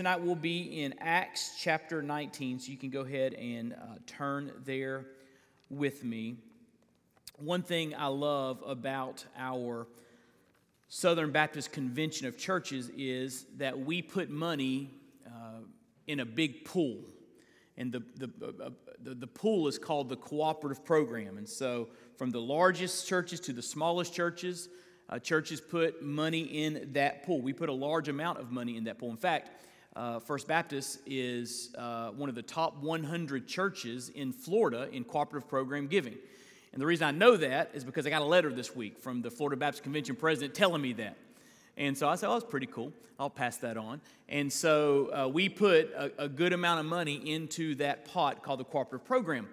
Tonight we'll be in Acts chapter 19, so you can go ahead and uh, turn there with me. One thing I love about our Southern Baptist Convention of Churches is that we put money uh, in a big pool. And the, the, uh, uh, the, the pool is called the cooperative program. And so, from the largest churches to the smallest churches, uh, churches put money in that pool. We put a large amount of money in that pool. In fact, uh, First Baptist is uh, one of the top 100 churches in Florida in cooperative program giving. And the reason I know that is because I got a letter this week from the Florida Baptist Convention president telling me that. And so I said, oh, that's pretty cool. I'll pass that on. And so uh, we put a, a, good amount of money into that pot called the cooperative program.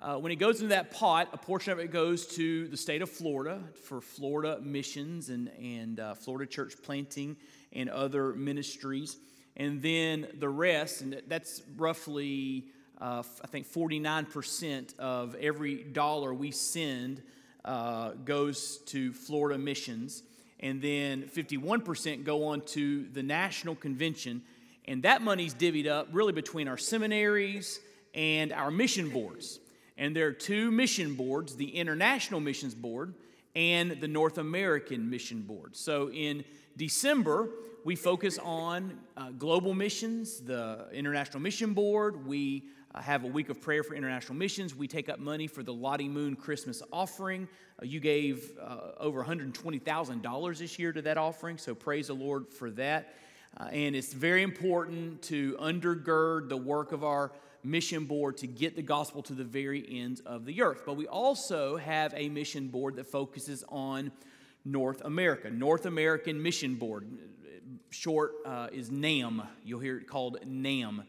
Uh, when it goes into that pot, a portion of it goes to the state of Florida for Florida missions and, and uh, Florida church planting and other ministries and then the rest, and that's roughly, uh, I think, 49% of every dollar we send uh, goes to Florida missions, and then 51% go on to the national convention, and that money's divvied up really between our seminaries and our mission boards. And there are two mission boards the International Missions Board and the North American Mission Board. So in December, we focus on uh, global missions, the International Mission Board. We uh, have a week of prayer for international missions. We take up money for the Lottie Moon Christmas offering. Uh, you gave uh, over $120,000 this year to that offering, so praise the Lord for that. And it's very important to undergird the work of our mission board to get the gospel to the very ends of the earth. But we also have a mission board that focuses on North America, North American Mission Board short uh, is NAMB. You'll hear it called NAMB.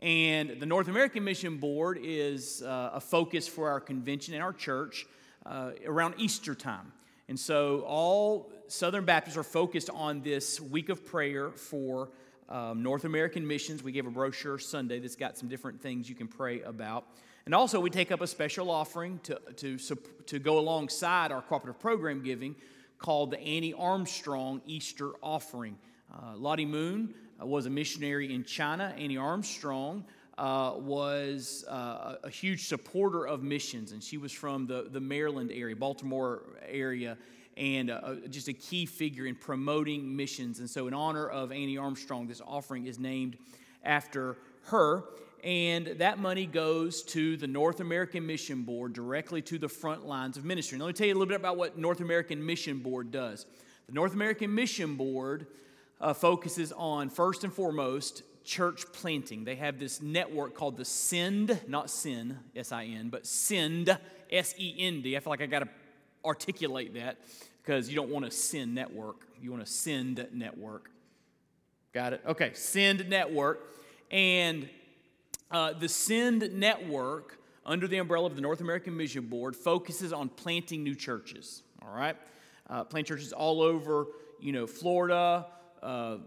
And the North American Mission Board is uh, a focus for our convention and our church uh, around Easter time. And so all Southern Baptists are focused on this week of prayer for um, North American missions. We gave a brochure Sunday that's got some different things you can pray about. And also, we take up a special offering to, to, to go alongside our cooperative program giving called the Annie Armstrong Easter Offering. Uh, Lottie Moon uh, was a missionary in China. Annie Armstrong uh, was uh, a huge supporter of missions, and she was from the, the Maryland area, Baltimore area, and uh, just a key figure in promoting missions. And so, in honor of Annie Armstrong, this offering is named after her. And that money goes to the North American Mission Board directly to the front lines of ministry. Let me tell you a little bit about what North American Mission Board does. The North American Mission Board uh, focuses on, first and foremost, church planting. They have this network called the SEND, not SIN, S I N, but SEND, S E N D. I feel like I got to articulate that because you don't want a SIN network, you want a SEND network. Got it? Okay, SEND network. And uh, the SEND network, under the umbrella of the North American Mission Board, focuses on planting new churches. All right? Uh, plant churches all over, you know, Florida, uh,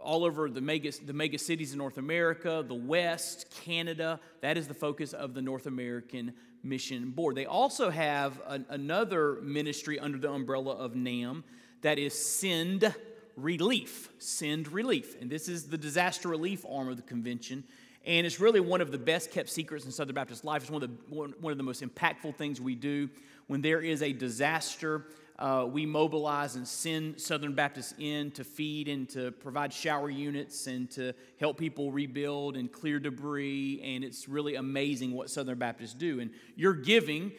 all over the mega, the mega cities in North America, the West, Canada. That is the focus of the North American Mission Board. They also have an, another ministry under the umbrella of NAMB that is Send Relief. Send Relief. And this is the disaster relief arm of the convention. And it's really one of the best kept secrets in Southern Baptist life. It's one of the, one, one of the most impactful things we do when there is a disaster uh, we mobilize and send Southern Baptists in to feed and to provide shower units and to help people rebuild and clear debris. And it's really amazing what Southern Baptists do. And your giving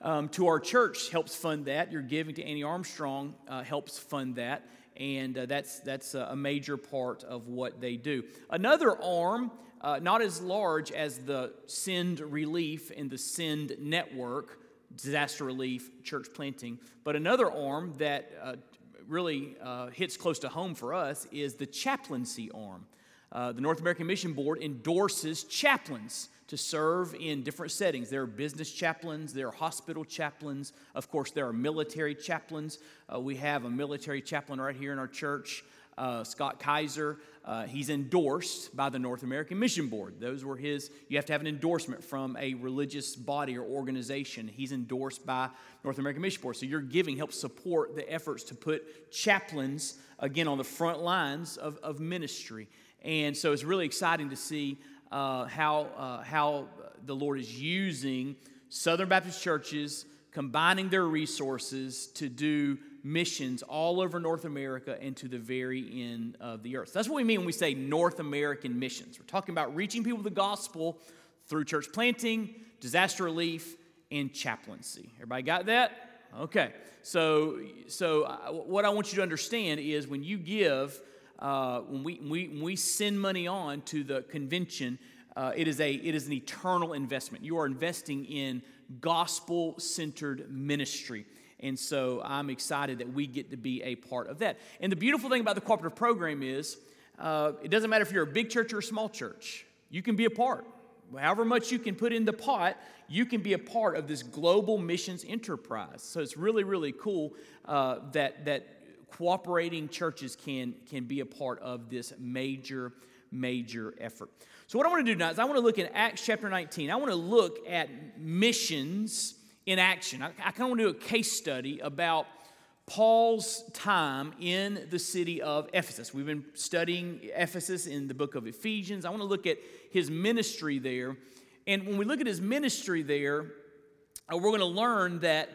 um, to our church helps fund that. Your giving to Annie Armstrong uh, helps fund that. And uh, that's, that's a major part of what they do. Another arm, uh, not as large as the Send Relief and the Send Network, disaster relief, church planting. But another arm that uh, really uh, hits close to home for us is the chaplaincy arm. uh, the North American Mission Board endorses chaplains to serve in different settings. There are business chaplains, there are hospital chaplains, of course, there are military chaplains. Uh, we have a military chaplain right here in our church, uh, Scott Kaiser. Uh, he's endorsed by the North American Mission Board. Those were his, you have to have an endorsement from a religious body or organization. He's endorsed by North American Mission Board. So your giving helps support the efforts to put chaplains, again, on the front lines of, of ministry. And so it's really exciting to see uh, how, uh, how the Lord is using Southern Baptist churches, combining their resources to do missions all over North America and to the very end of the earth. That's what we mean when we say North American missions. We're talking about reaching people with the gospel through church planting, disaster relief, and chaplaincy. Everybody got that? Okay. So, so uh, what I want you to understand is when you give, uh, when, we, we, when we send money on to the convention, uh, it, is a, it is an eternal investment. You are investing in gospel centered ministry. And so I'm excited that we get to be a part of that. And the beautiful thing about the cooperative program is uh, it doesn't matter if you're a big church or a small church, you can be a part. However much you can put in the pot, you can be a part of this global missions enterprise. So it's really, really cool uh, that, that cooperating churches can, can be a part of this major, major effort. So, what I want to do now is I want to look at Acts chapter 19. I want to look at missions in action. I, I kind of want to do a case study about Paul's time in the city of Ephesus. We've been studying Ephesus in the book of Ephesians. I want to look at his ministry there. And when we look at his ministry there, uh, we're going to learn that,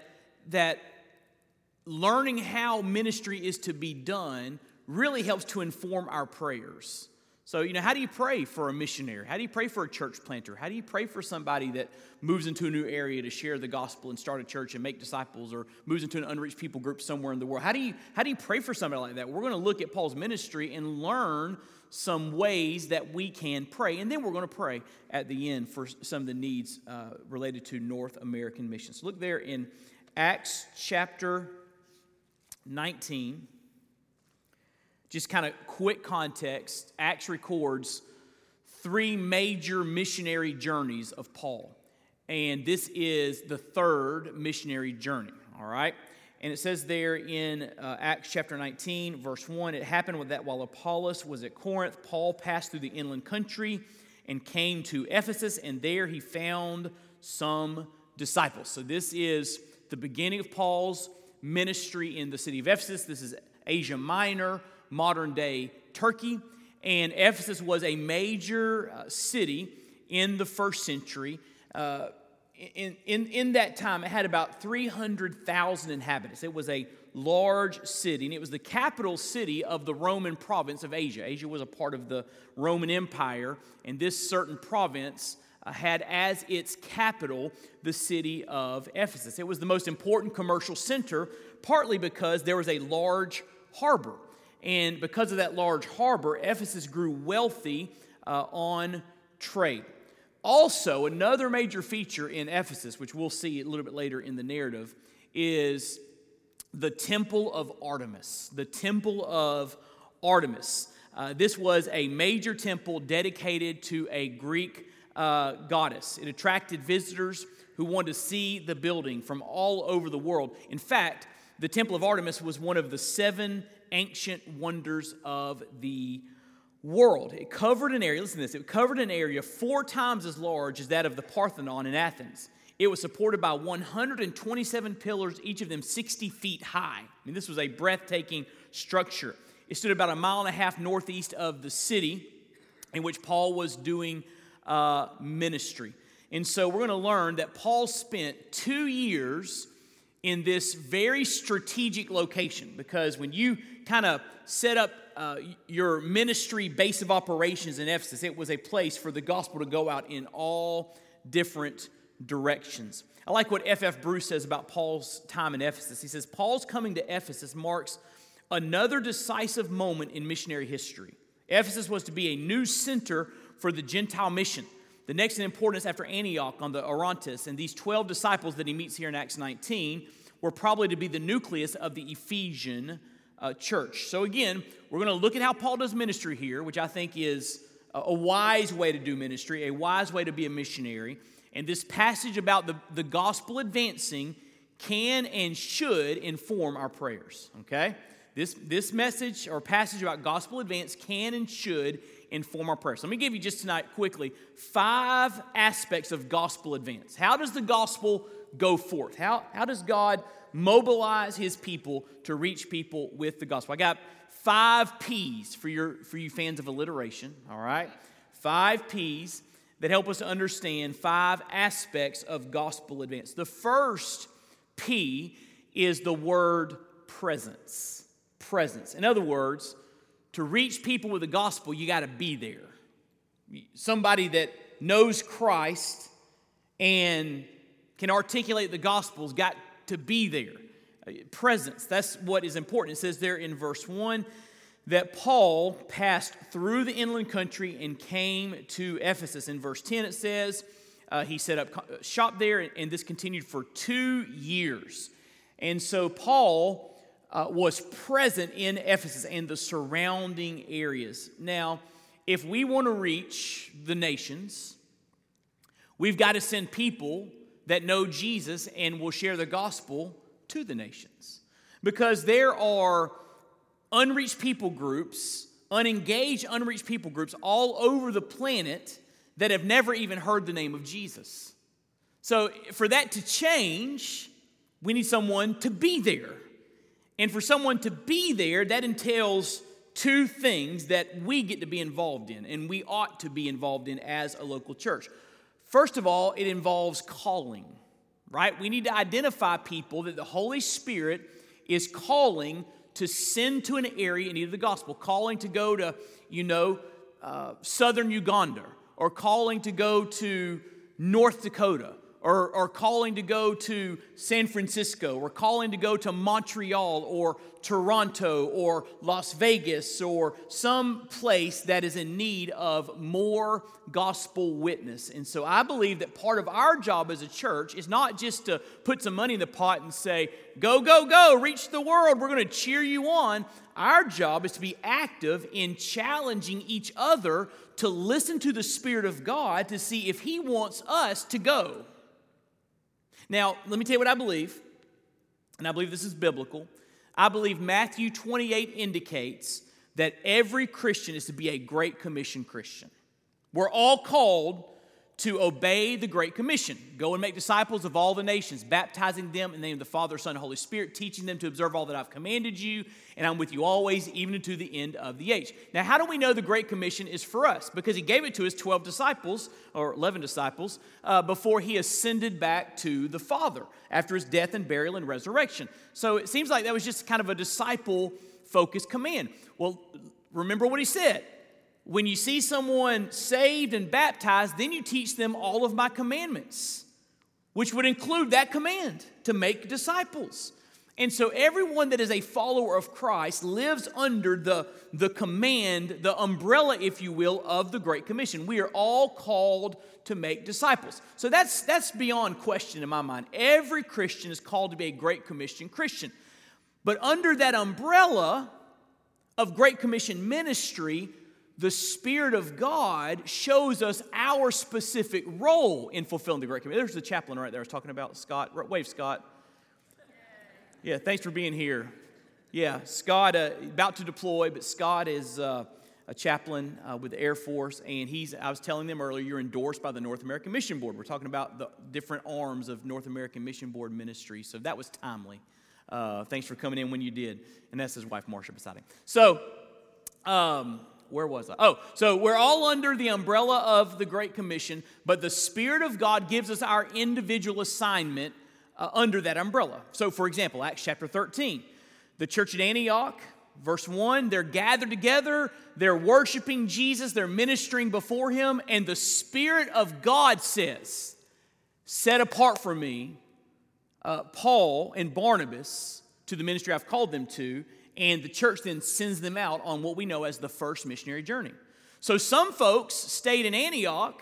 that learning how ministry is to be done really helps to inform our prayers. So, you know, how do you pray for a missionary? How do you pray for a church planter? How do you pray for somebody that moves into a new area to share the gospel and start a church and make disciples or moves into an unreached people group somewhere in the world? How do you, how do you pray for somebody like that? We're going to look at Paul's ministry and learn some ways that we can pray. And then we're going to pray at the end for some of the needs uh, related to North American missions. Look there in Acts chapter 19. Just kind of quick context Acts records three major missionary journeys of Paul. And this is the third missionary journey, all right? And it says there in uh, Acts chapter 19, verse 1 it happened with that while Apollos was at Corinth, Paul passed through the inland country and came to Ephesus, and there he found some disciples. So this is the beginning of Paul's ministry in the city of Ephesus. This is Asia Minor modern day Turkey. And Ephesus was a major uh, city in the first century. Uh, in, in, in that time, it had about 300,000 inhabitants. It was a large city, and it was the capital city of the Roman province of Asia. Asia was a part of the Roman Empire, and this certain province uh, had as its capital the city of Ephesus. It was the most important commercial center, partly because there was a large harbor. And because of that large harbor, Ephesus grew wealthy uh, on trade. Also, another major feature in Ephesus, which we'll see a little bit later in the narrative, is the Temple of Artemis. The Temple of Artemis. Uh, this was a major temple dedicated to a Greek uh, goddess. It attracted visitors who wanted to see the building from all over the world. In fact, the Temple of Artemis was one of the seven ancient wonders of the world. It covered an area, listen to this, it covered an area four times as large as that of the Parthenon in Athens. It was supported by 127 pillars, each of them 60 feet high. I mean, this was a breathtaking structure. It stood about a mile and a half northeast of the city in which Paul was doing uh, ministry. And so we're going to learn that Paul spent two years in this very strategic location because when you kind of set up uh, your ministry base of operations in Ephesus, it was a place for the gospel to go out in all different directions. I like what F.F. Bruce says about Paul's time in Ephesus. He says, Paul's coming to Ephesus marks another decisive moment in missionary history. Ephesus was to be a new center for the Gentile mission. The next in importance after Antioch on the Orontes, and these 12 disciples that he meets here in Acts 19 were probably to be the nucleus of the Ephesian uh, church. So, again, we're going to look at how Paul does ministry here, which I think is a, wise way to do ministry, a wise way to be a missionary. And this passage about the, the gospel advancing can and should inform our prayers, okay? This, this message or passage about gospel advance can and should inform our prayers. Let me give you just tonight quickly five aspects of gospel advance. How does the gospel go forth? How, how does God mobilize his people to reach people with the gospel? I got five P's for, your, for you fans of alliteration, all right? Five P's that help us understand five aspects of gospel advance. The first P is the word presence. Presence. In other words, to reach people with the gospel, you got to be there. Somebody that knows Christ and can articulate the gospel's got to be there. Presence, that's what is important. It says there in verse 1 that Paul passed through the inland country and came to Ephesus. In verse 10, it says uh, he set up shop there, and this continued for two years. And so Paul uh, was present in Ephesus and the surrounding areas. Now, if we want to reach the nations, we've got to send people that know Jesus and will share the gospel to the nations. Because there are unreached people groups, unengaged, unreached people groups all over the planet that have never even heard the name of Jesus. So, for that to change, we need someone to be there. And for someone to be there, that entails two things that we get to be involved in, and we ought to be involved in as a local church. First of all, it involves calling, right? We need to identify people that the Holy Spirit is calling to send to an area in need of the gospel, calling to go to, you know, uh, southern Uganda, or calling to go to North Dakota, or, or calling to go to San Francisco, or calling to go to Montreal, or Toronto, or Las Vegas, or some place that is in need of more gospel witness. And so I believe that part of our job as a church is not just to put some money in the pot and say, go, go, go, reach the world, we're going to cheer you on. Our job is to be active in challenging each other to listen to the Spirit of God to see if He wants us to go. Now, let me tell you what I believe, and I believe this is biblical. I believe Matthew 28 indicates that every Christian is to be a Great Commission Christian. We're all called to obey the Great Commission. Go and make disciples of all the nations, baptizing them in the name of the Father, Son, and Holy Spirit, teaching them to observe all that I've commanded you, and I'm with you always, even to the end of the age. Now, how do we know the Great Commission is for us? Because he gave it to his 12 disciples, or 11 disciples, uh, before he ascended back to the Father after his death and burial and resurrection. So it seems like that was just kind of a disciple focused command. Well, remember what he said when you see someone saved and baptized, then you teach them all of my commandments, which would include that command to make disciples. And so, everyone that is a follower of Christ lives under the, the command, the umbrella, if you will, of the Great Commission. We are all called to make disciples. So, that's, that's beyond question in my mind. Every Christian is called to be a Great Commission Christian. But under that umbrella of Great Commission ministry, the Spirit of God shows us our specific role in fulfilling the Great Commission. There's the chaplain right there I was talking about, Scott. Wave, Scott. Yeah, thanks for being here. Yeah, Scott, uh, about to deploy, but Scott is uh, a chaplain uh, with the Air Force, and he's, I was telling them earlier, you're endorsed by the North American Mission Board. We're talking about the different arms of North American Mission Board ministry, so that was timely. Uh, thanks for coming in when you did. And that's his wife, Marsha, beside him. So, um, where was I? Oh, so we're all under the umbrella of the Great Commission, but the Spirit of God gives us our individual assignment uh, under that umbrella. So, for example, Acts chapter 13, the church at Antioch, verse 1, they're gathered together, they're worshiping Jesus, they're ministering before Him, and the Spirit of God says, Set apart for me uh, Paul and Barnabas to the ministry I've called them to and the church then sends them out on what we know as the first missionary journey. So some folks stayed in Antioch,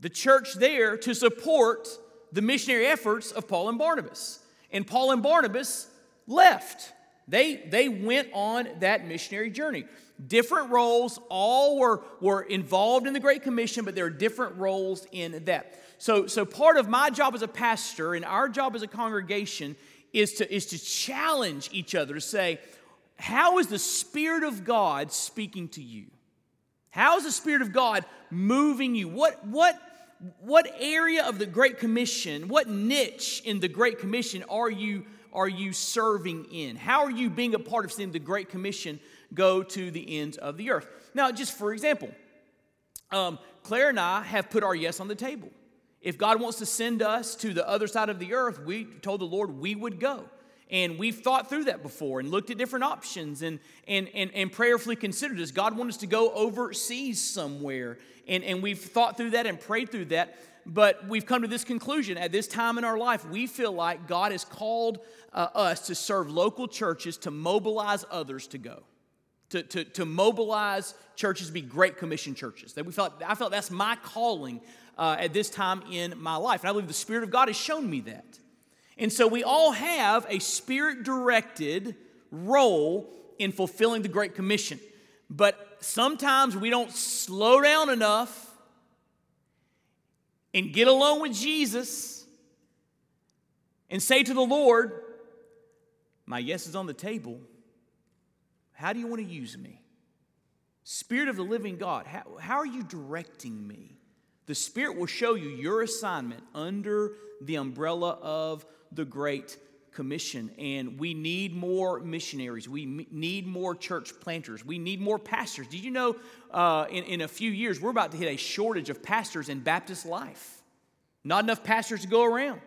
the church there, to support the missionary efforts of Paul and Barnabas. And Paul and Barnabas left They, they went on that missionary journey. Different roles, all were, were involved in the Great Commission, but there are different roles in that. So, so part of my job as a pastor and our job as a congregation is to, is to challenge each other to say, how is the Spirit of God speaking to you? How is the Spirit of God moving you? What, what, what area of the Great Commission, what niche in the Great Commission are you, are you serving in? How are you being a part of seeing the Great Commission go to the ends of the earth? Now, just for example, um, Claire and I have put our yes on the table. If God wants to send us to the other side of the earth, we told the Lord we would go. And we've thought through that before and looked at different options and, and, and, and prayerfully considered does God want us to go overseas somewhere? And, and we've thought through that and prayed through that. But we've come to this conclusion at this time in our life, we feel like God has called uh, us to serve local churches to mobilize others to go. To, to, to mobilize churches to be great commission churches. That we felt, I felt that's my calling uh, at this time in my life. And I believe the Spirit of God has shown me that. And so we all have a spirit directed role in fulfilling the Great Commission. But sometimes we don't slow down enough and get alone with Jesus and say to the Lord, My yes is on the table. How do you want to use me? Spirit of the living God, how, how are you directing me? The Spirit will show you your assignment under the umbrella of the Great Commission. And we need more missionaries. We need more church planters. We need more pastors. Did you know uh, in, in a few years, we're about to hit a shortage of pastors in Baptist life? Not enough pastors to go around.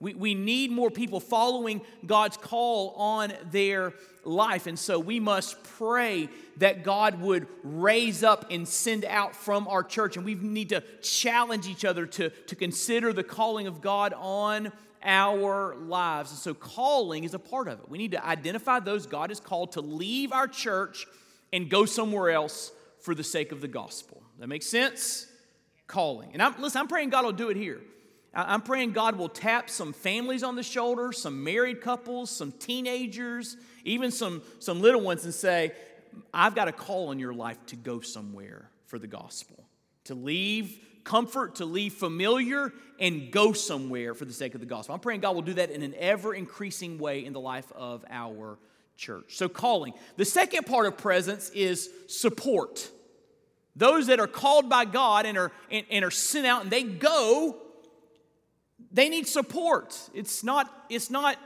We, we need more people following God's call on their life. And so we must pray that God would raise up and send out from our church. And we need to challenge each other to, to consider the calling of God on our lives. And so calling is a part of it. We need to identify those God has called to leave our church and go somewhere else for the sake of the gospel. That makes sense? Calling. And I'm, listen, I'm praying God will do it here. I'm praying God will tap some families on the shoulder, some married couples, some teenagers, even some, some little ones, and say, I've got a call in your life to go somewhere for the gospel, to leave comfort, to leave familiar, and go somewhere for the sake of the gospel. I'm praying God will do that in an ever increasing way in the life of our church. So, calling. The second part of presence is support. Those that are called by God and are, and, and are sent out and they go, they need support. It's not, it's not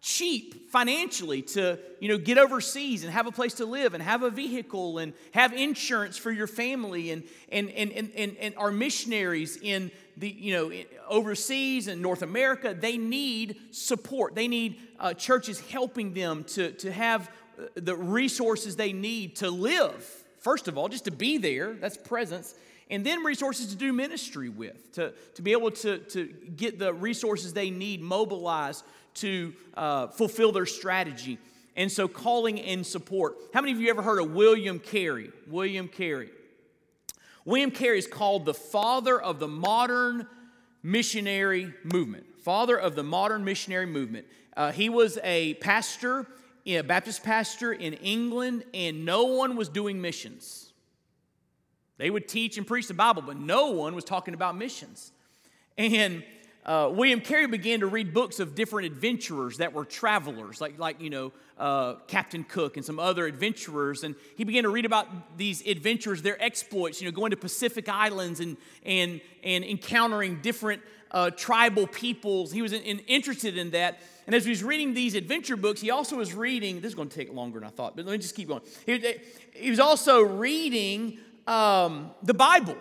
cheap financially to you know get overseas and have a place to live and have a vehicle and have insurance for your family and and and and, and, and our missionaries in the you know overseas and north america they need support. They need uh, churches helping them to to have uh, the resources they need to live first of all just to be there that's presence and then resources to do ministry with, to, to be able to, to get the resources they need mobilized to uh, fulfill their strategy. And so, calling and support. How many of you ever heard of William Carey? William Carey. William Carey is called the father of the modern missionary movement. Father of the modern missionary movement. Uh, he was a pastor, a Baptist pastor in England, and no one was doing missions. They would teach and preach the Bible, but no one was talking about missions. And uh, William Carey began to read books of different adventurers that were travelers, like, like you know, uh, Captain Cook and some other adventurers. And he began to read about these adventures, their exploits, you know, going to Pacific Islands and, and, and encountering different uh, tribal peoples. He was in, in, interested in that. And as he was reading these adventure books, he also was reading, this is going to take longer than I thought, but let me just keep going. He, he was also reading um, the Bible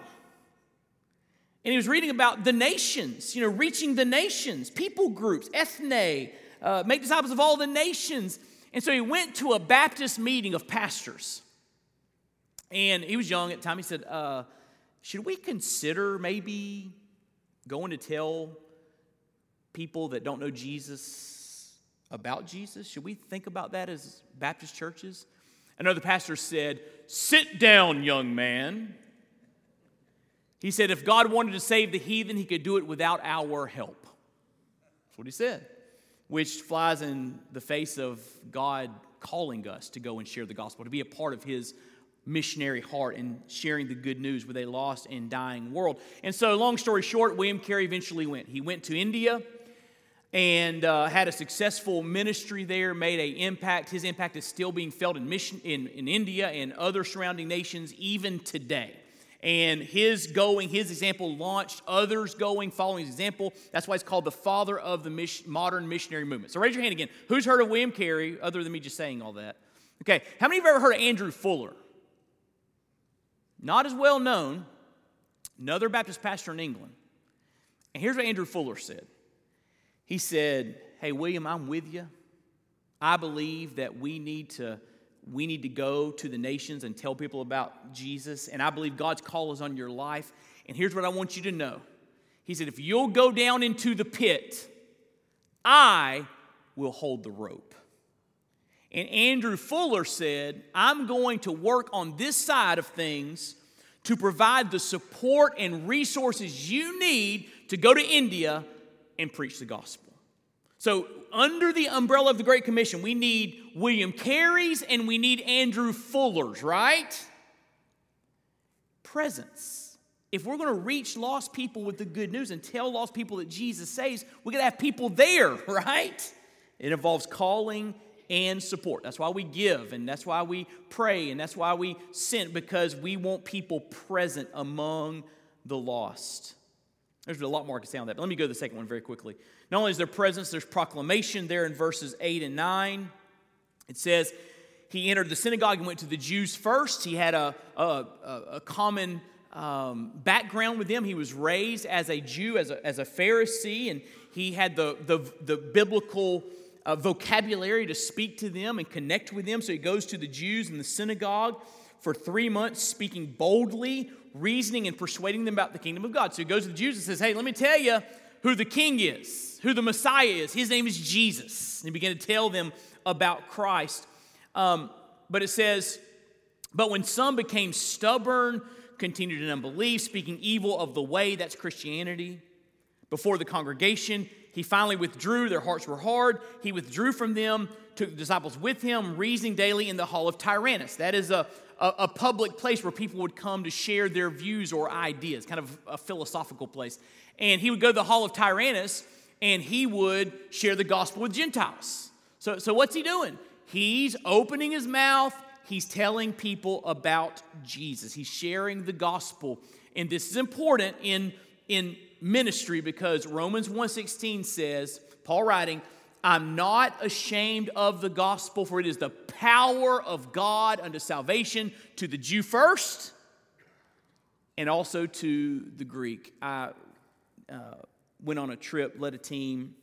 and he was reading about the nations, you know, reaching the nations, people groups, ethne, uh, make disciples of all the nations. And so he went to a Baptist meeting of pastors. And he was young at the time. He said, uh, Should we consider maybe going to tell people that don't know Jesus about Jesus? Should we think about that as Baptist churches? Another pastor said, Sit down, young man. He said, if God wanted to save the heathen, he could do it without our help. That's what he said. which flies in the face of God calling us to go and share the gospel, to be a part of His missionary heart and sharing the good news with a lost and dying world. And so, long story short, William Carey eventually went. He went to India and uh, had a successful ministry there, made an impact. His impact is still being felt in, mission, in, in India and other surrounding nations even today. And his going, his example launched others going, following his example. That's why it's called the father of the modern missionary movement. So raise your hand again. Who's heard of William Carey, other than me just saying all that? Okay, how many of you ever heard of Andrew Fuller? Not as well known, another Baptist pastor in England. And here's what Andrew Fuller said He said, Hey, William, I'm with you. I believe that we need to we need to go to the nations and tell people about Jesus. And I believe God's call is on your life. And here's what I want you to know He said, If you'll go down into the pit, I will hold the rope. And Andrew Fuller said, I'm going to work on this side of things to provide the support and resources you need to go to India and preach the gospel. So, under the umbrella of the Great Commission, we need William Carey's and we need Andrew Fuller's, right? Presence. If we're going to reach lost people with the good news and tell lost people that Jesus saves, we got to have people there, right? It involves calling and support. That's why we give and that's why we pray and that's why we send because we want people present among the lost. There's a lot more I can say on that, but let me go to the second one very quickly. Not only is there presence, there's proclamation there in verses 8 and 9. It says, He entered the synagogue and went to the Jews first. He had a, a, a common um, background with them. He was raised as a Jew, as a, as a Pharisee, and he had the, the, the biblical uh, vocabulary to speak to them and connect with them. So he goes to the Jews in the synagogue for three months, speaking boldly, reasoning, and persuading them about the kingdom of God. So he goes to the Jews and says, Hey, let me tell you who the king is, who the Messiah is. His name is Jesus. And he began to tell them about Christ. Um, but it says, But when some became stubborn, continued in unbelief, speaking evil of the way, that's Christianity, before the congregation, he finally withdrew. Their hearts were hard. He withdrew from them, took the disciples with him, reasoning daily in the hall of Tyrannus. That is a, a, a, public place where people would come to share their views or ideas, kind of a philosophical place. And he would go to the hall of Tyrannus and he would share the gospel with Gentiles. So, so what's he doing? He's opening his mouth, he's telling people about Jesus, he's sharing the gospel. And this is important in, in ministry because Romans 1:16 says, Paul writing, I'm not ashamed of the gospel, for it is the power of God unto salvation to the Jew first and also to the Greek. I uh, went on a trip, led a team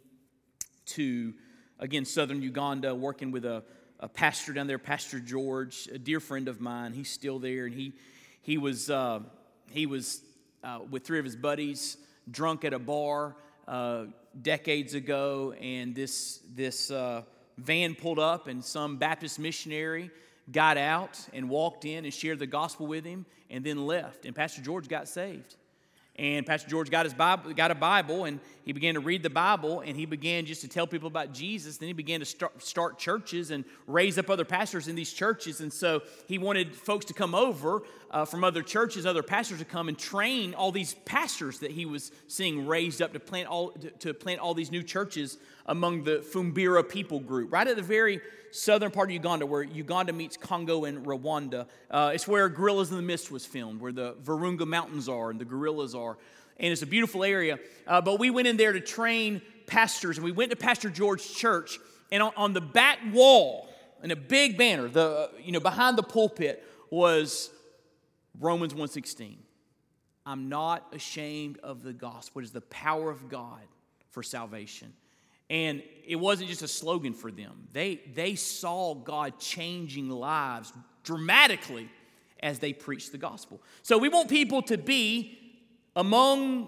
to, again, southern Uganda, working with a, a pastor down there, Pastor George, a dear friend of mine. He's still there, and he, he was, uh, he was uh, with three of his buddies drunk at a bar uh, decades ago, and this, this uh, van pulled up, and some Baptist missionary got out and walked in and shared the gospel with him, and then left. And Pastor George got saved. And Pastor George got his Bible, got a Bible, and he began to read the Bible, and he began just to tell people about Jesus. Then he began to start, start churches and raise up other pastors in these churches. And so he wanted folks to come over uh, from other churches, other pastors to come and train all these pastors that he was seeing raised up to plant all to, to plant all these new churches among the Fumbira people group, right at the very southern part of Uganda, where Uganda meets Congo and Rwanda. Uh, it's where Gorillas in the Mist was filmed, where the Virunga Mountains are and the gorillas are. And it's a beautiful area. Uh, but we went in there to train pastors, and we went to Pastor George's church, and on, on the back wall, in a big banner, the uh, you know behind the pulpit was Romans 1:16. I'm not ashamed of the gospel. It is the power of God for salvation. And it wasn't just a slogan for them. They, they saw God changing lives dramatically as they preached the gospel. So we want people to be among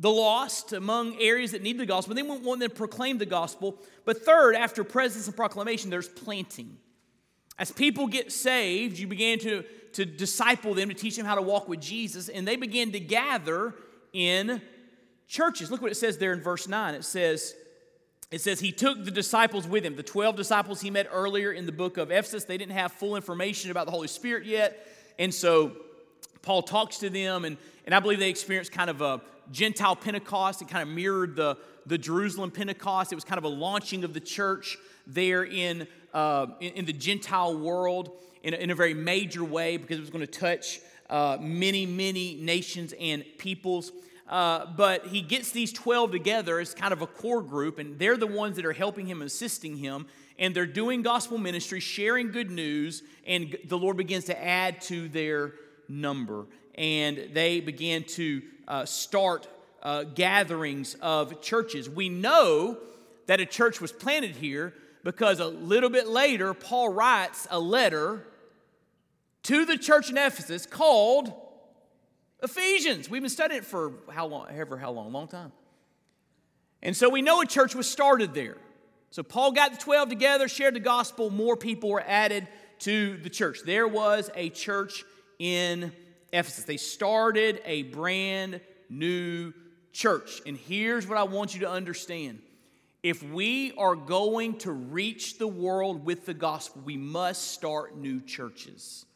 the lost, among areas that need the gospel. They want them to proclaim the gospel. But third, after presence and proclamation, there's planting. As people get saved, you begin to, to disciple them, to teach them how to walk with Jesus, and they begin to gather in churches. Look what it says there in verse 9. It says, it says he took the disciples with him, the 12 disciples he met earlier in the book of Ephesus. They didn't have full information about the Holy Spirit yet. And so Paul talks to them, and, and I believe they experienced kind of a Gentile Pentecost. It kind of mirrored the, the Jerusalem Pentecost. It was kind of a launching of the church there in, uh, in, in, the Gentile world in a, in a, very major way because it was going to touch uh, many, many nations and peoples. Uh, but he gets these 12 together as kind of a core group, and they're the ones that are helping him, assisting him, and they're doing gospel ministry, sharing good news, and the Lord begins to add to their number. And they begin to uh, start uh, gatherings of churches. We know that a church was planted here because a little bit later, Paul writes a letter to the church in Ephesus called Ephesians. We've been studying it for how long, ever how long, long time. And so we know a church was started there. So Paul got the 12 together, shared the gospel, more people were added to the church. There was a church in Ephesus. They started a brand new church. And here's what I want you to understand if we are going to reach the world with the gospel, we must start new churches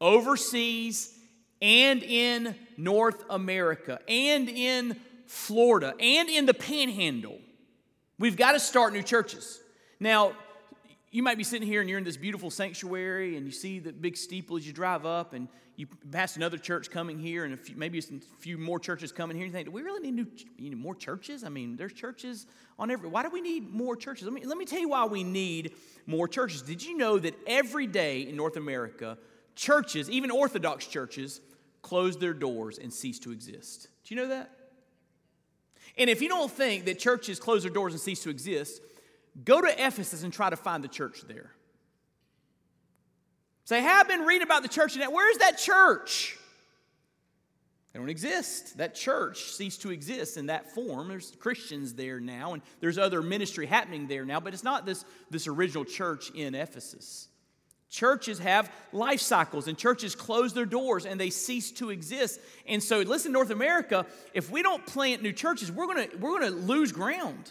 overseas and in North America and in Florida and in the panhandle. We've got to start new churches. Now, you might be sitting here and you're in this beautiful sanctuary and you see the big steeple as you drive up and you pass another church coming here and a few, maybe a few more churches coming here. You think, do we really need new, need more churches? I mean, there's churches on every. Why do we need more churches? Let me let me tell you why we need more churches. Did you know that every day in North America, churches, even Orthodox churches, close their doors and cease to exist? Do you know that? And if you don't think that churches close their doors and cease to exist, go to Ephesus and try to find the church there. Say, hey, I've been reading about the church, and where's that church? They don't exist. That church ceased to exist in that form. There's Christians there now, and there's other ministry happening there now, but it's not this, this original church in Ephesus. Churches have life cycles, and churches close their doors and they cease to exist. And so, listen, North America, if we don't plant new churches, we're gonna, we're gonna lose ground.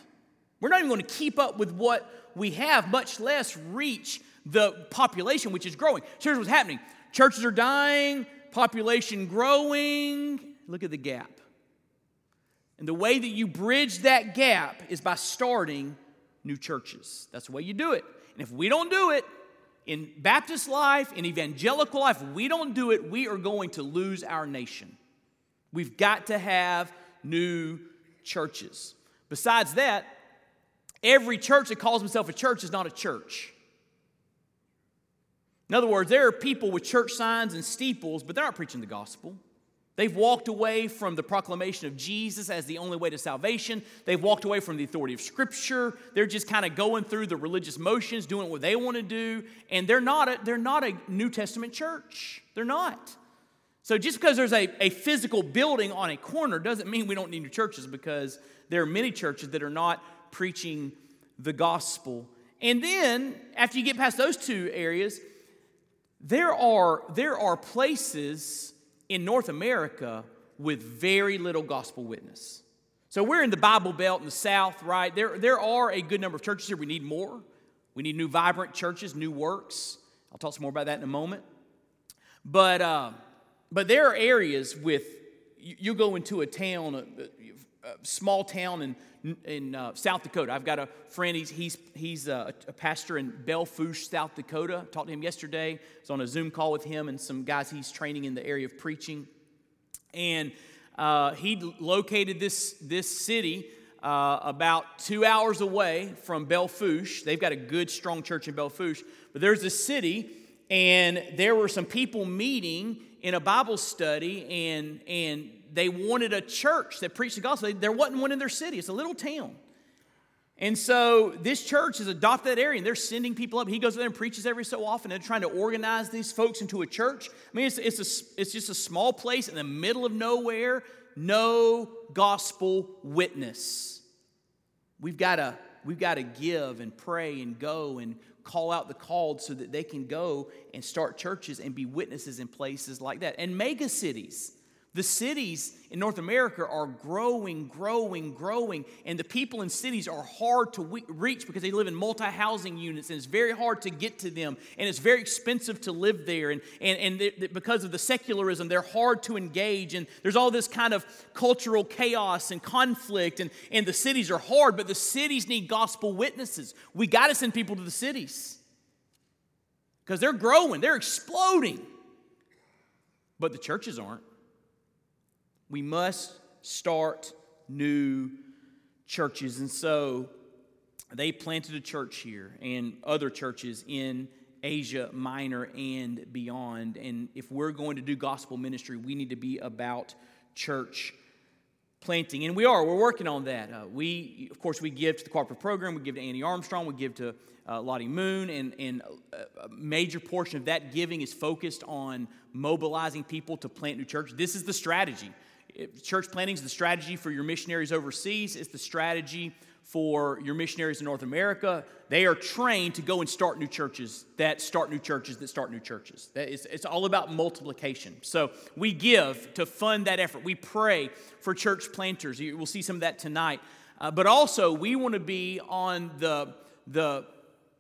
We're not even gonna keep up with what we have, much less reach the population, which is growing. So here's what's happening churches are dying, population growing. Look at the gap. And the way that you bridge that gap is by starting new churches. That's the way you do it. And if we don't do it, in Baptist life, in evangelical life, we don't do it, we are going to lose our nation. We've got to have new churches. Besides that, every church that calls himself a church is not a church. In other words, there are people with church signs and steeples, but they're not preaching the gospel. They've walked away from the proclamation of Jesus as the only way to salvation. They've walked away from the authority of Scripture. They're just kind of going through the religious motions, doing what they want to do, and they're not a, they're not a New Testament church. They're not. So just because there's a, a physical building on a corner doesn't mean we don't need new churches because there are many churches that are not preaching the gospel. And then, after you get past those two areas, there are, there are places in North America with very little gospel witness. So we're in the Bible Belt in the South, right? There, there are a good number of churches here. We need more. We need new, vibrant churches, new works. I'll talk some more about that in a moment. But, uh, but there are areas with, you, you go into a town, a, a small town in in uh, South Dakota. I've got a friend, he's, he's, he's a, a pastor in Belle Fourche, South Dakota. Talked to him yesterday. I was on a Zoom call with him and some guys he's training in the area of preaching. And uh, he located this, this city uh, about two hours away from Belle Fourche. They've got a good, strong church in Belle Fourche. But there's a city, and there were some people meeting in a Bible study, and, and they wanted a church that preached the gospel. There wasn't one in their city, it's a little town. And so this church has adopted that area and they're sending people up. He goes there and preaches every so often. They're trying to organize these folks into a church. I mean, it's, it's, a, it's just a small place in the middle of nowhere, no gospel witness. We've got to we've got to give and pray and go and call out the called so that they can go and start churches and be witnesses in places like that. And mega cities The cities in North America are growing, growing, growing, and the people in cities are hard to reach because they live in multi housing units, and it's very hard to get to them, and it's very expensive to live there. And, and, and they, because of the secularism, they're hard to engage, and there's all this kind of cultural chaos and conflict, and, and the cities are hard, but the cities need gospel witnesses. We got to send people to the cities because they're growing, they're exploding, but the churches aren't. We must start new churches. And so they planted a church here and other churches in Asia Minor and beyond. And if we're going to do gospel ministry, we need to be about church planting. And we are, we're working on that. Uh, we, of course, we give to the cooperative program, we give to Annie Armstrong, we give to uh, Lottie Moon, and, and a major portion of that giving is focused on mobilizing people to plant new churches. This is the strategy church planting is the strategy for your missionaries overseas, it's the strategy for your missionaries in North America. They are trained to go and start new churches that start new churches that start new churches. That is, it's all about multiplication. So we give to fund that effort. We pray for church planters. We'll see some of that tonight. Uh, but also, we want to be on the, the,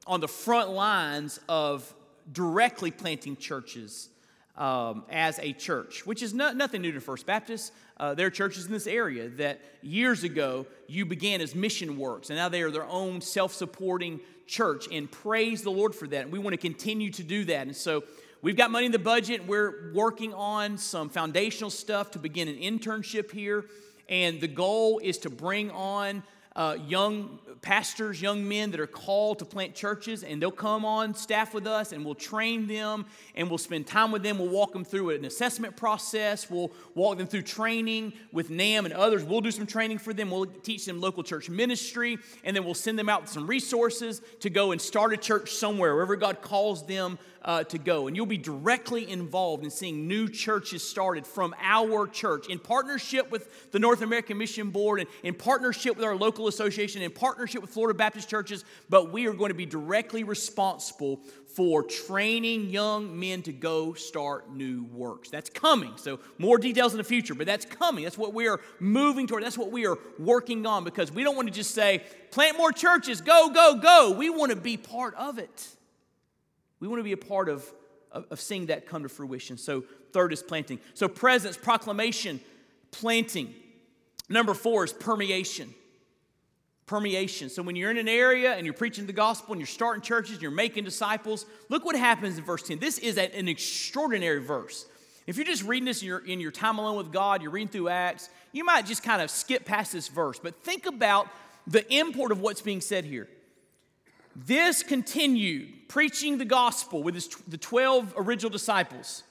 on the front lines of directly planting churches um, as a church, which is no, nothing new to First Baptist. Uh, there are churches in this area that years ago you began as mission works, and now they are their own self supporting church, and praise the Lord for that. And we want to continue to do that. And so we've got money in the budget. We're working on some foundational stuff to begin an internship here, and the goal is to bring on uh, young pastors, young men that are called to plant churches, and they'll come on staff with us and we'll train them and we'll spend time with them. We'll walk them through an assessment process. We'll walk them through training with NAMB and others. We'll do some training for them. We'll teach them local church ministry, and then we'll send them out some resources to go and start a church somewhere, wherever God calls them uh, to go. And you'll be directly involved in seeing new churches started from our church in partnership with the North American Mission Board and in partnership with our local association, in partnership with Florida Baptist churches. But we are going to be directly responsible for training young men to go start new works. That's coming. So, more details in the future, but that's coming. That's what we are moving toward. That's what we are working on because we don't want to just say, plant more churches, go, go, go. We want to be part of it. We want to be a part of, of, of seeing that come to fruition. So, third is planting. So, presence, proclamation, planting. Number four is permeation. Permeation. So, when you're in an area and you're preaching the gospel and you're starting churches and you're making disciples, look what happens in verse 10. This is an extraordinary verse. If you're just reading this in your, in your time alone with God, you're reading through Acts, you might just kind of skip past this verse. But think about the import of what's being said here. This continued, preaching the gospel with his, the 12 original disciples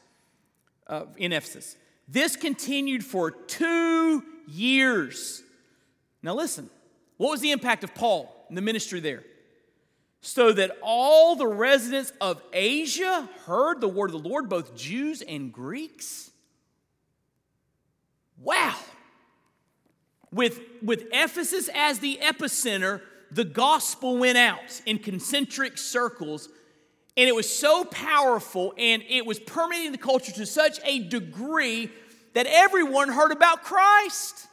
uh, in Ephesus. This continued for two years. Now, listen, what was the impact of Paul in the ministry there? So that all the residents of Asia heard the word of the Lord, both Jews and Greeks. Wow. With, with Ephesus as the epicenter, the gospel went out in concentric circles, and it was so powerful and it was permeating the culture to such a degree that everyone heard about Christ.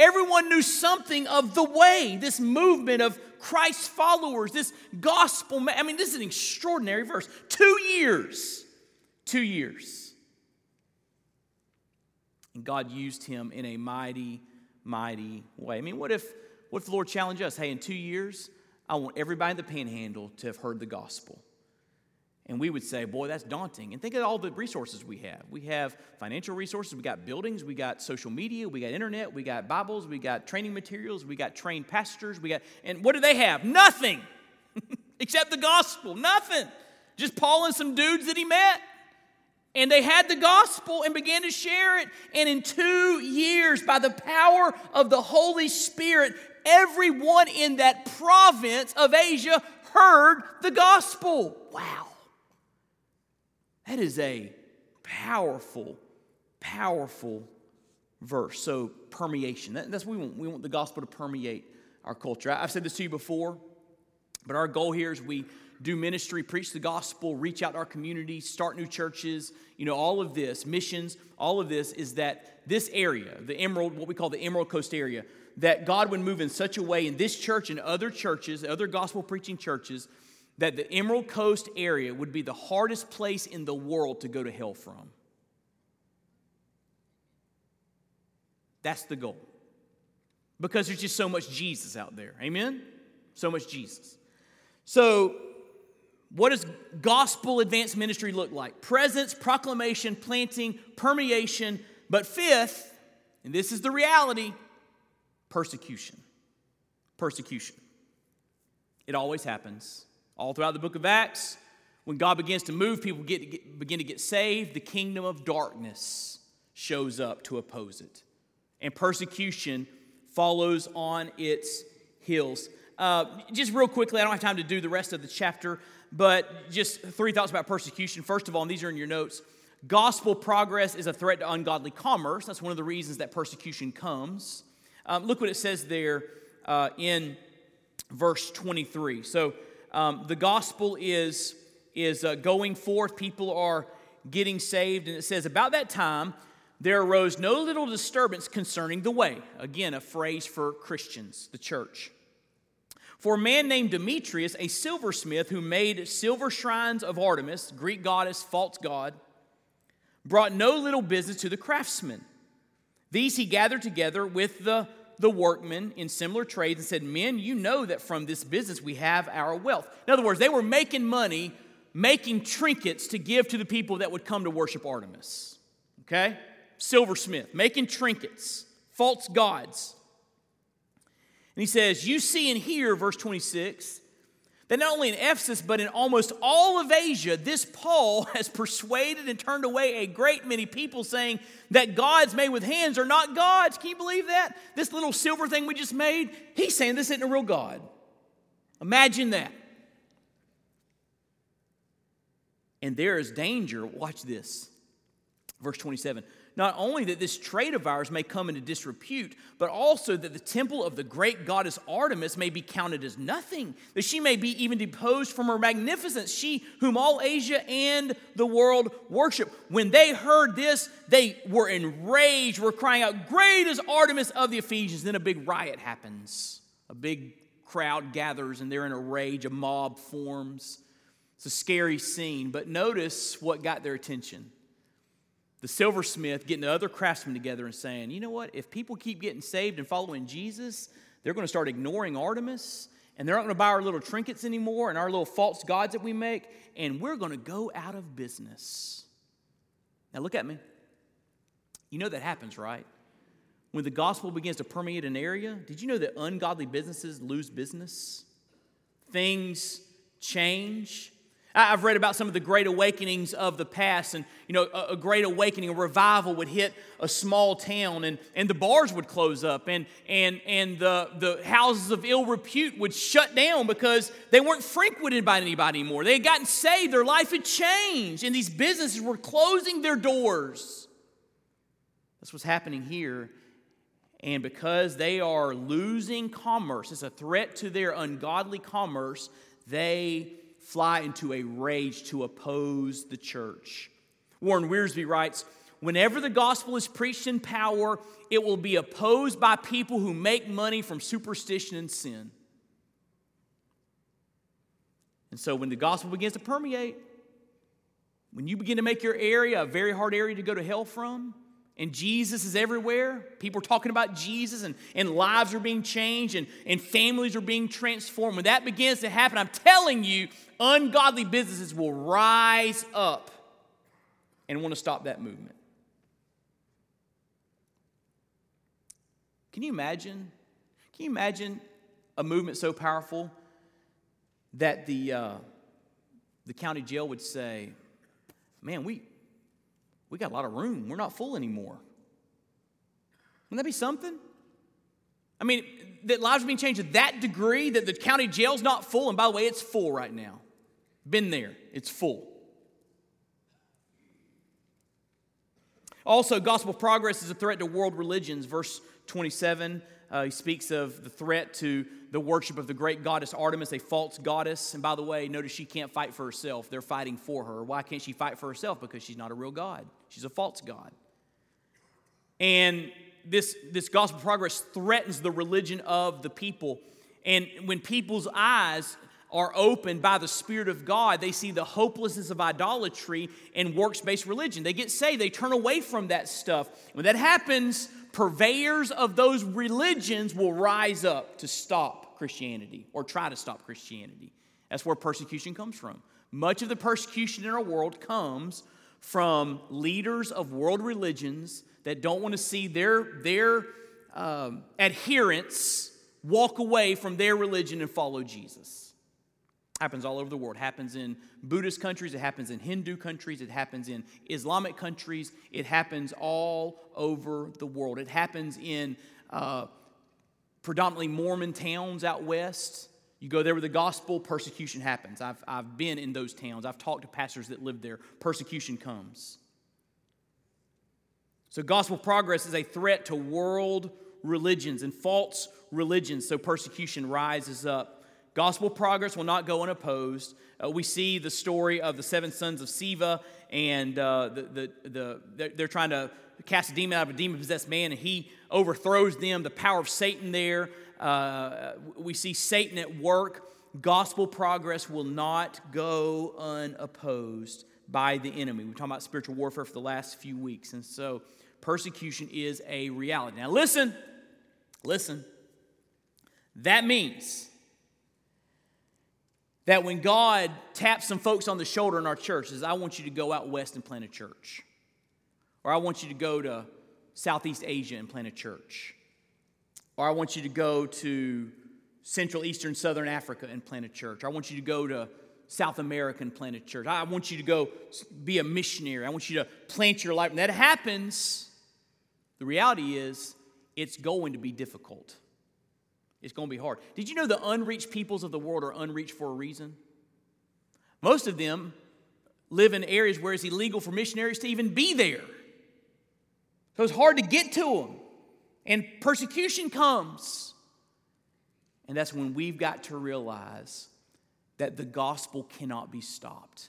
Everyone knew something of the way, this movement of Christ's followers, this gospel. I mean, this is an extraordinary verse. Two years. Two years. And God used him in a mighty, mighty way. I mean, what if what if the Lord challenged us? Hey, in two years, I want everybody in the panhandle to have heard the gospel. And we would say, boy, that's daunting. And think of all the resources we have. We have financial resources, we got buildings, we got social media, we got internet, we got Bibles, we got training materials, we got trained pastors, we got, and what do they have? Nothing except the gospel. Nothing. Just Paul and some dudes that he met. And they had the gospel and began to share it. And in two years, by the power of the Holy Spirit, everyone in that province of Asia heard the gospel. Wow. That is a powerful, powerful verse. So, permeation. That, that's what we want. We want the gospel to permeate our culture. I've said this to you before, but our goal here is we do ministry, preach the gospel, reach out to our community, start new churches, you know, all of this, missions, all of this is that this area, the Emerald, what we call the Emerald Coast area, that God would move in such a way in this church and other churches, other gospel preaching churches, that the Emerald Coast area would be the hardest place in the world to go to hell from. That's the goal. Because there's just so much Jesus out there. Amen? So much Jesus. So, what does gospel advanced ministry look like? Presence, proclamation, planting, permeation, but fifth, and this is the reality persecution. Persecution. It always happens. All throughout the book of Acts, when God begins to move, people get, get, begin to get saved, the kingdom of darkness shows up to oppose it. And persecution follows on its heels. Uh, just real quickly, I don't have time to do the rest of the chapter, but just three thoughts about persecution. First of all, and these are in your notes gospel progress is a threat to ungodly commerce. That's one of the reasons that persecution comes. Um, look what it says there uh, in verse 23. So um, the gospel is, is uh, going forth, people are getting saved, and it says, About that time, there arose no little disturbance concerning the way. Again, a phrase for Christians, the church. For a man named Demetrius, a silversmith who made silver shrines of Artemis, Greek goddess, false god, brought no little business to the craftsmen. These he gathered together with the, the workmen in similar trades and said, Men, you know that from this business we have our wealth. In other words, they were making money, making trinkets to give to the people that would come to worship Artemis. Okay? Silversmith, making trinkets, false gods. And he says, You see and hear, verse 26, that not only in Ephesus, but in almost all of Asia, this Paul has persuaded and turned away a great many people, saying that gods made with hands are not gods. Can you believe that? This little silver thing we just made, he's saying this isn't a real God. Imagine that. And there is danger, watch this. Verse 27 not only that this trade of ours may come into disrepute, but also that the temple of the great goddess Artemis may be counted as nothing, that she may be even deposed from her magnificence, she whom all Asia and the world worship. When they heard this, they were enraged, were crying out, Great is Artemis of the Ephesians. Then a big riot happens. A big crowd gathers, and they're in a rage, a mob forms. It's a scary scene, but notice what got their attention the silversmith getting the other craftsmen together and saying, you know what, if people keep getting saved and following Jesus, they're going to start ignoring Artemis and they're not going to buy our little trinkets anymore and our little false gods that we make, and we're going to go out of business. Now, look at me. You know that happens, right? When the gospel begins to permeate an area, did you know that ungodly businesses lose business? Things change. I've read about some of the great awakenings of the past, and you know, a, a, great awakening, a revival would hit a small town, and, and the bars would close up, and, and, and the, the houses of ill repute would shut down because they weren't frequented by anybody anymore. They had gotten saved, their life had changed, and these businesses were closing their doors. That's what's happening here. And because they are losing commerce, it's a threat to their ungodly commerce, they fly into a rage to oppose the church. Warren Wiersbe writes Whenever the gospel is preached in power, it will be opposed by people who make money from superstition and sin. And so when the gospel begins to permeate, when you begin to make your area a very hard area to go to hell from, and Jesus is everywhere. People are talking about Jesus, and, and lives are being changed, and, and families are being transformed. When that begins to happen, I'm telling you, ungodly businesses will rise up and want to stop that movement. Can you imagine? Can you imagine a movement so powerful that the, uh, the county jail would say, Man, we, we got a lot of room. We're not full anymore. Wouldn't that be something? I mean, that lives are being changed to that degree that the county jail's not full. And by the way, it's full right now. Been there, it's full. Also, gospel progress is a threat to world religions. Verse 27, uh, he speaks of the threat to the worship of the great goddess Artemis, a false goddess. And by the way, notice she can't fight for herself. They're fighting for her. Why can't she fight for herself? Because she's not a real God, she's a false God. And this, this gospel progress threatens the religion of the people. And when people's eyes are opened by the Spirit of God, they see the hopelessness of idolatry and works based religion. They get saved, they turn away from that stuff. When that happens, purveyors of those religions will rise up to stop Christianity or try to stop Christianity. That's where persecution comes from. Much of the persecution in our world comes from leaders of world religions that don't want to see their, their um, adherents walk away from their religion and follow Jesus happens all over the world. It happens in Buddhist countries, it happens in Hindu countries, it happens in Islamic countries, it happens all over the world. It happens in uh, predominantly Mormon towns out west. You go there with the gospel, persecution happens. I've, I've been in those towns. I've talked to pastors that live there. Persecution comes. So, gospel progress is a threat to world religions and false religions. So, persecution rises up Gospel progress will not go unopposed. Uh, we see the story of the seven sons of Sceva, and uh, the, the, the, they're trying to cast a demon out of a demon possessed man, and he overthrows them, the power of Satan there. Uh, we see Satan at work. Gospel progress will not go unopposed by the enemy. We're talking about spiritual warfare for the last few weeks, and so persecution is a reality. Now, listen, listen. That means that when God taps some folks on the shoulder in our church, says, I want you to go out west and plant a church. Or I want you to go to Southeast Asia and plant a church. Or I want you to go to Central, Eastern, Southern Africa and plant a church. Or I want you to go to South America and plant a church. I want you to go be a missionary. I want you to plant your life. And that happens. The reality is, it's going to be difficult. It's going to be hard. Did you know the unreached peoples of the world are unreached for a reason? Most of them live in areas where it's illegal for missionaries to even be there. So it's hard to get to them. And persecution comes. And that's when we've got to realize that the gospel cannot be stopped.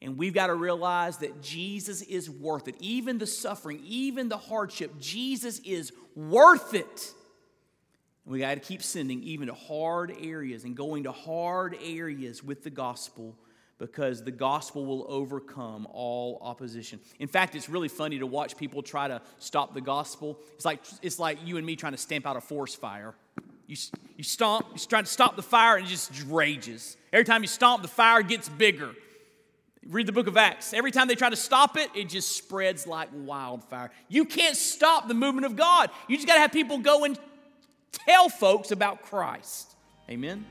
And we've got to realize that Jesus is worth it. Even the suffering, even the hardship, Jesus is worth it. We got to keep sending even to hard areas and going to hard areas with the gospel because the gospel will overcome all opposition. In fact, it's really funny to watch people try to stop the gospel. It's like, it's like you and me trying to stamp out a forest fire. You, you stomp, you're trying to stop the fire, and it just rages. Every time you stomp, the fire gets bigger. Read the book of Acts. Every time they try to stop it, it just spreads like wildfire. You can't stop the movement of God. You just got to have people go and Tell folks about Christ. Amen.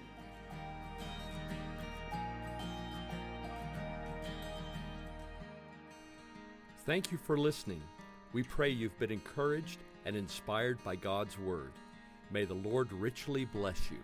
Thank you for listening. We pray you've been encouraged and inspired by God's Word. May the Lord richly bless you.